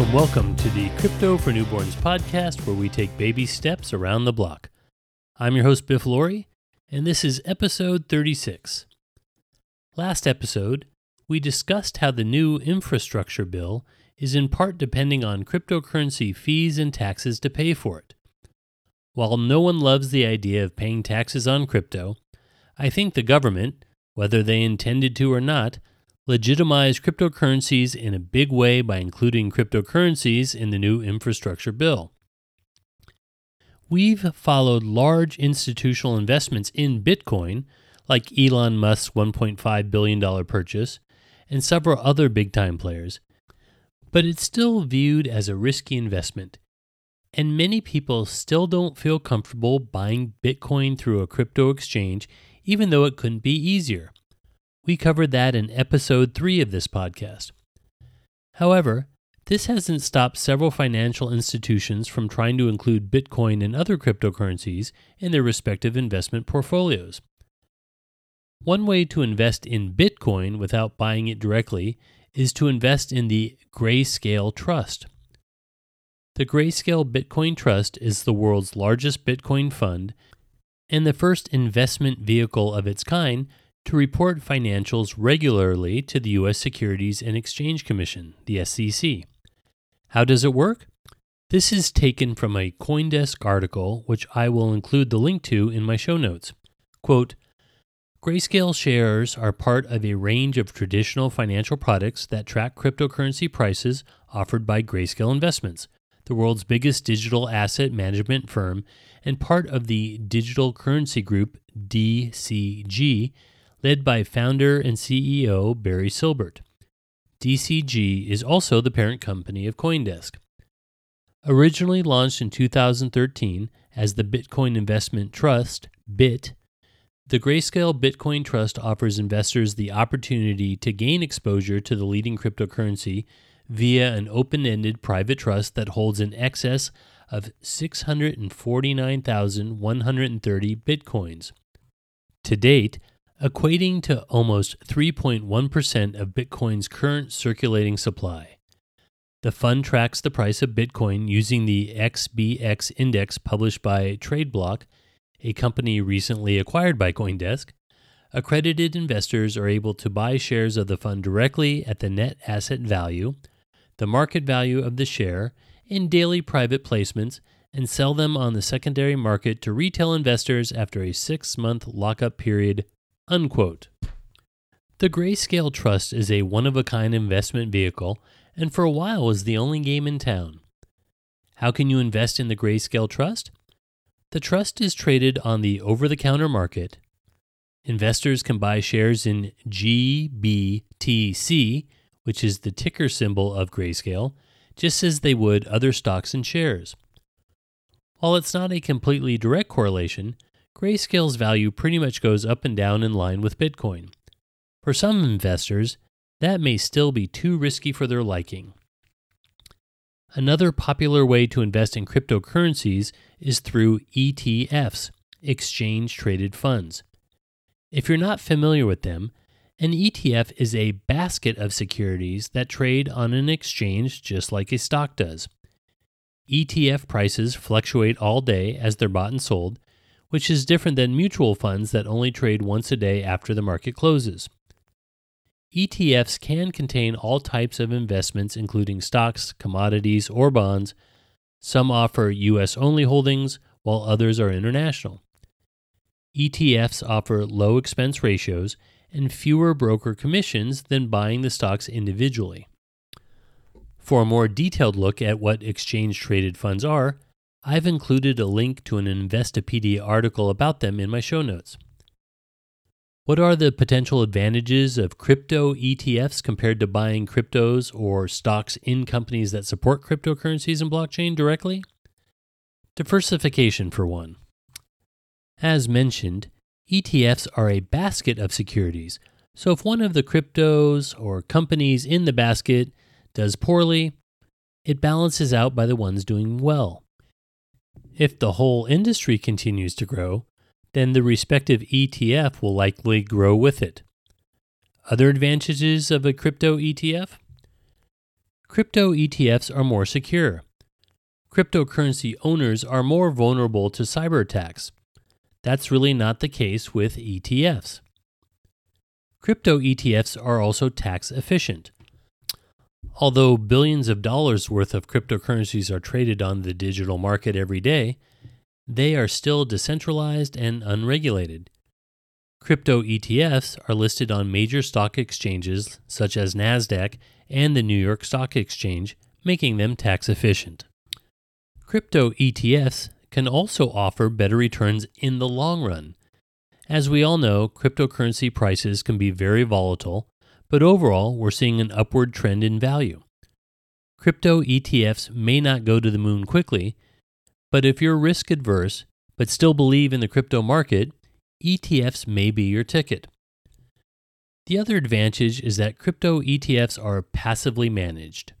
Welcome, welcome to the Crypto for Newborns podcast, where we take baby steps around the block. I'm your host, Biff Laurie, and this is episode 36. Last episode, we discussed how the new infrastructure bill is in part depending on cryptocurrency fees and taxes to pay for it. While no one loves the idea of paying taxes on crypto, I think the government, whether they intended to or not, legitimize cryptocurrencies in a big way by including cryptocurrencies in the new infrastructure bill. We've followed large institutional investments in Bitcoin, like Elon Musk's $1.5 billion purchase, and several other big time players, but it's still viewed as a risky investment. And many people still don't feel comfortable buying Bitcoin through a crypto exchange, even though it couldn't be easier. We covered that in episode 3 of this podcast. However, this hasn't stopped several financial institutions from trying to include Bitcoin and other cryptocurrencies in their respective investment portfolios. One way to invest in Bitcoin without buying it directly is to invest in the Grayscale Trust. The Grayscale Bitcoin Trust is the world's largest Bitcoin fund and the first investment vehicle of its kind to report financials regularly to the U.S. Securities and Exchange Commission, the SEC. How does it work? This is taken from a Coindesk article, which I will include the link to in my show notes. Quote, Grayscale shares are part of a range of traditional financial products that track cryptocurrency prices offered by Grayscale Investments, the world's biggest digital asset management firm and part of the Digital Currency Group, DCG, led by founder and CEO Barry Silbert. DCG is also the parent company of Coindesk. Originally launched in 2013 as the Bitcoin Investment Trust, BIT, the Grayscale Bitcoin Trust offers investors the opportunity to gain exposure to the leading cryptocurrency via an open ended private trust that holds in excess of 649,130 bitcoins. To date, equating to almost 3.1% of Bitcoin's current circulating supply. The fund tracks the price of Bitcoin using the XBX index published by TradeBlock, a company recently acquired by Coindesk. Accredited investors are able to buy shares of the fund directly at the net asset value, the market value of the share, in daily private placements and sell them on the secondary market to retail investors after a six month lockup period Unquote. The Grayscale Trust is a one of a kind investment vehicle and for a while was the only game in town. How can you invest in the Grayscale Trust? The trust is traded on the over the counter market. Investors can buy shares in GBTC, which is the ticker symbol of Grayscale, just as they would other stocks and shares. While it's not a completely direct correlation, Grayscale's value pretty much goes up and down in line with Bitcoin. For some investors, that may still be too risky for their liking. Another popular way to invest in cryptocurrencies is through ETFs, exchange traded funds. If you're not familiar with them, an ETF is a basket of securities that trade on an exchange just like a stock does. ETF prices fluctuate all day as they're bought and sold, which is different than mutual funds that only trade once a day after the market closes. ETFs can contain all types of investments, including stocks, commodities, or bonds. Some offer US only holdings, while others are international. ETFs offer low expense ratios and fewer broker commissions than buying the stocks individually. For a more detailed look at what exchange traded funds are, I've included a link to an Investopedia article about them in my show notes. What are the potential advantages of crypto ETFs compared to buying cryptos or stocks in companies that support cryptocurrencies and blockchain directly? Diversification, for one. As mentioned, ETFs are a basket of securities, so if one of the cryptos or companies in the basket does poorly, it balances out by the ones doing well. If the whole industry continues to grow, then the respective ETF will likely grow with it. Other advantages of a crypto ETF? crypto ETFs are more secure. Cryptocurrency owners are more vulnerable to cyber attacks. That's really not the case with ETFs. Crypto ETFs are also tax efficient. Although billions of dollars worth of cryptocurrencies are traded on the digital market every day, they are still decentralized and unregulated. Crypto ETFs are listed on major stock exchanges such as NASDAQ and the New York Stock Exchange, making them tax efficient. Crypto ETFs can also offer better returns in the long run. As we all know, cryptocurrency prices can be very volatile, but overall, we're seeing an upward trend in value. Crypto ETFs may not go to the moon quickly, but if you're risk adverse but still believe in the crypto market, ETFs may be your ticket. The other advantage is that crypto ETFs are passively managed.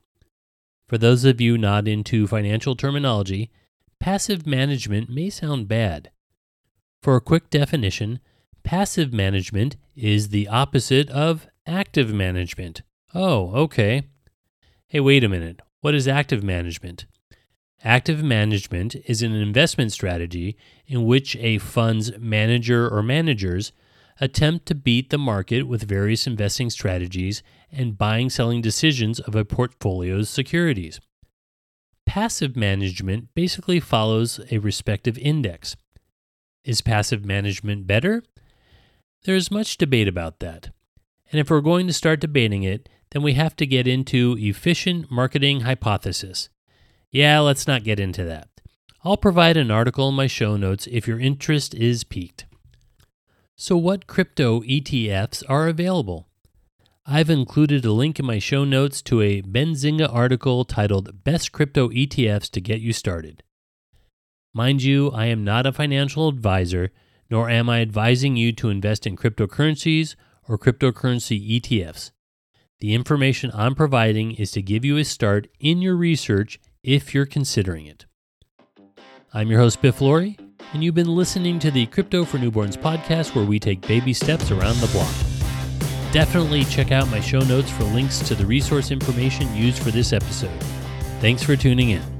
For those of you not into financial terminology, passive management may sound bad. For a quick definition, passive management is the opposite of active management. Oh, okay. Hey, wait a minute. What is active management? Active management is an investment strategy in which a fund's manager or managers attempt to beat the market with various investing strategies and buying selling decisions of a portfolio's securities. Passive management basically follows a respective index. Is passive management better? There is much debate about that. And if we're going to start debating it, then we have to get into efficient marketing hypothesis. Yeah, let's not get into that. I'll provide an article in my show notes if your interest is piqued. So, what crypto ETFs are available? I've included a link in my show notes to a Benzinga article titled Best Crypto ETFs to Get You Started. Mind you, I am not a financial advisor, nor am I advising you to invest in cryptocurrencies or cryptocurrency ETFs. The information I'm providing is to give you a start in your research if you're considering it. I'm your host, Biff Laurie, and you've been listening to the Crypto for Newborns podcast where we take baby steps around the block. Definitely check out my show notes for links to the resource information used for this episode. Thanks for tuning in.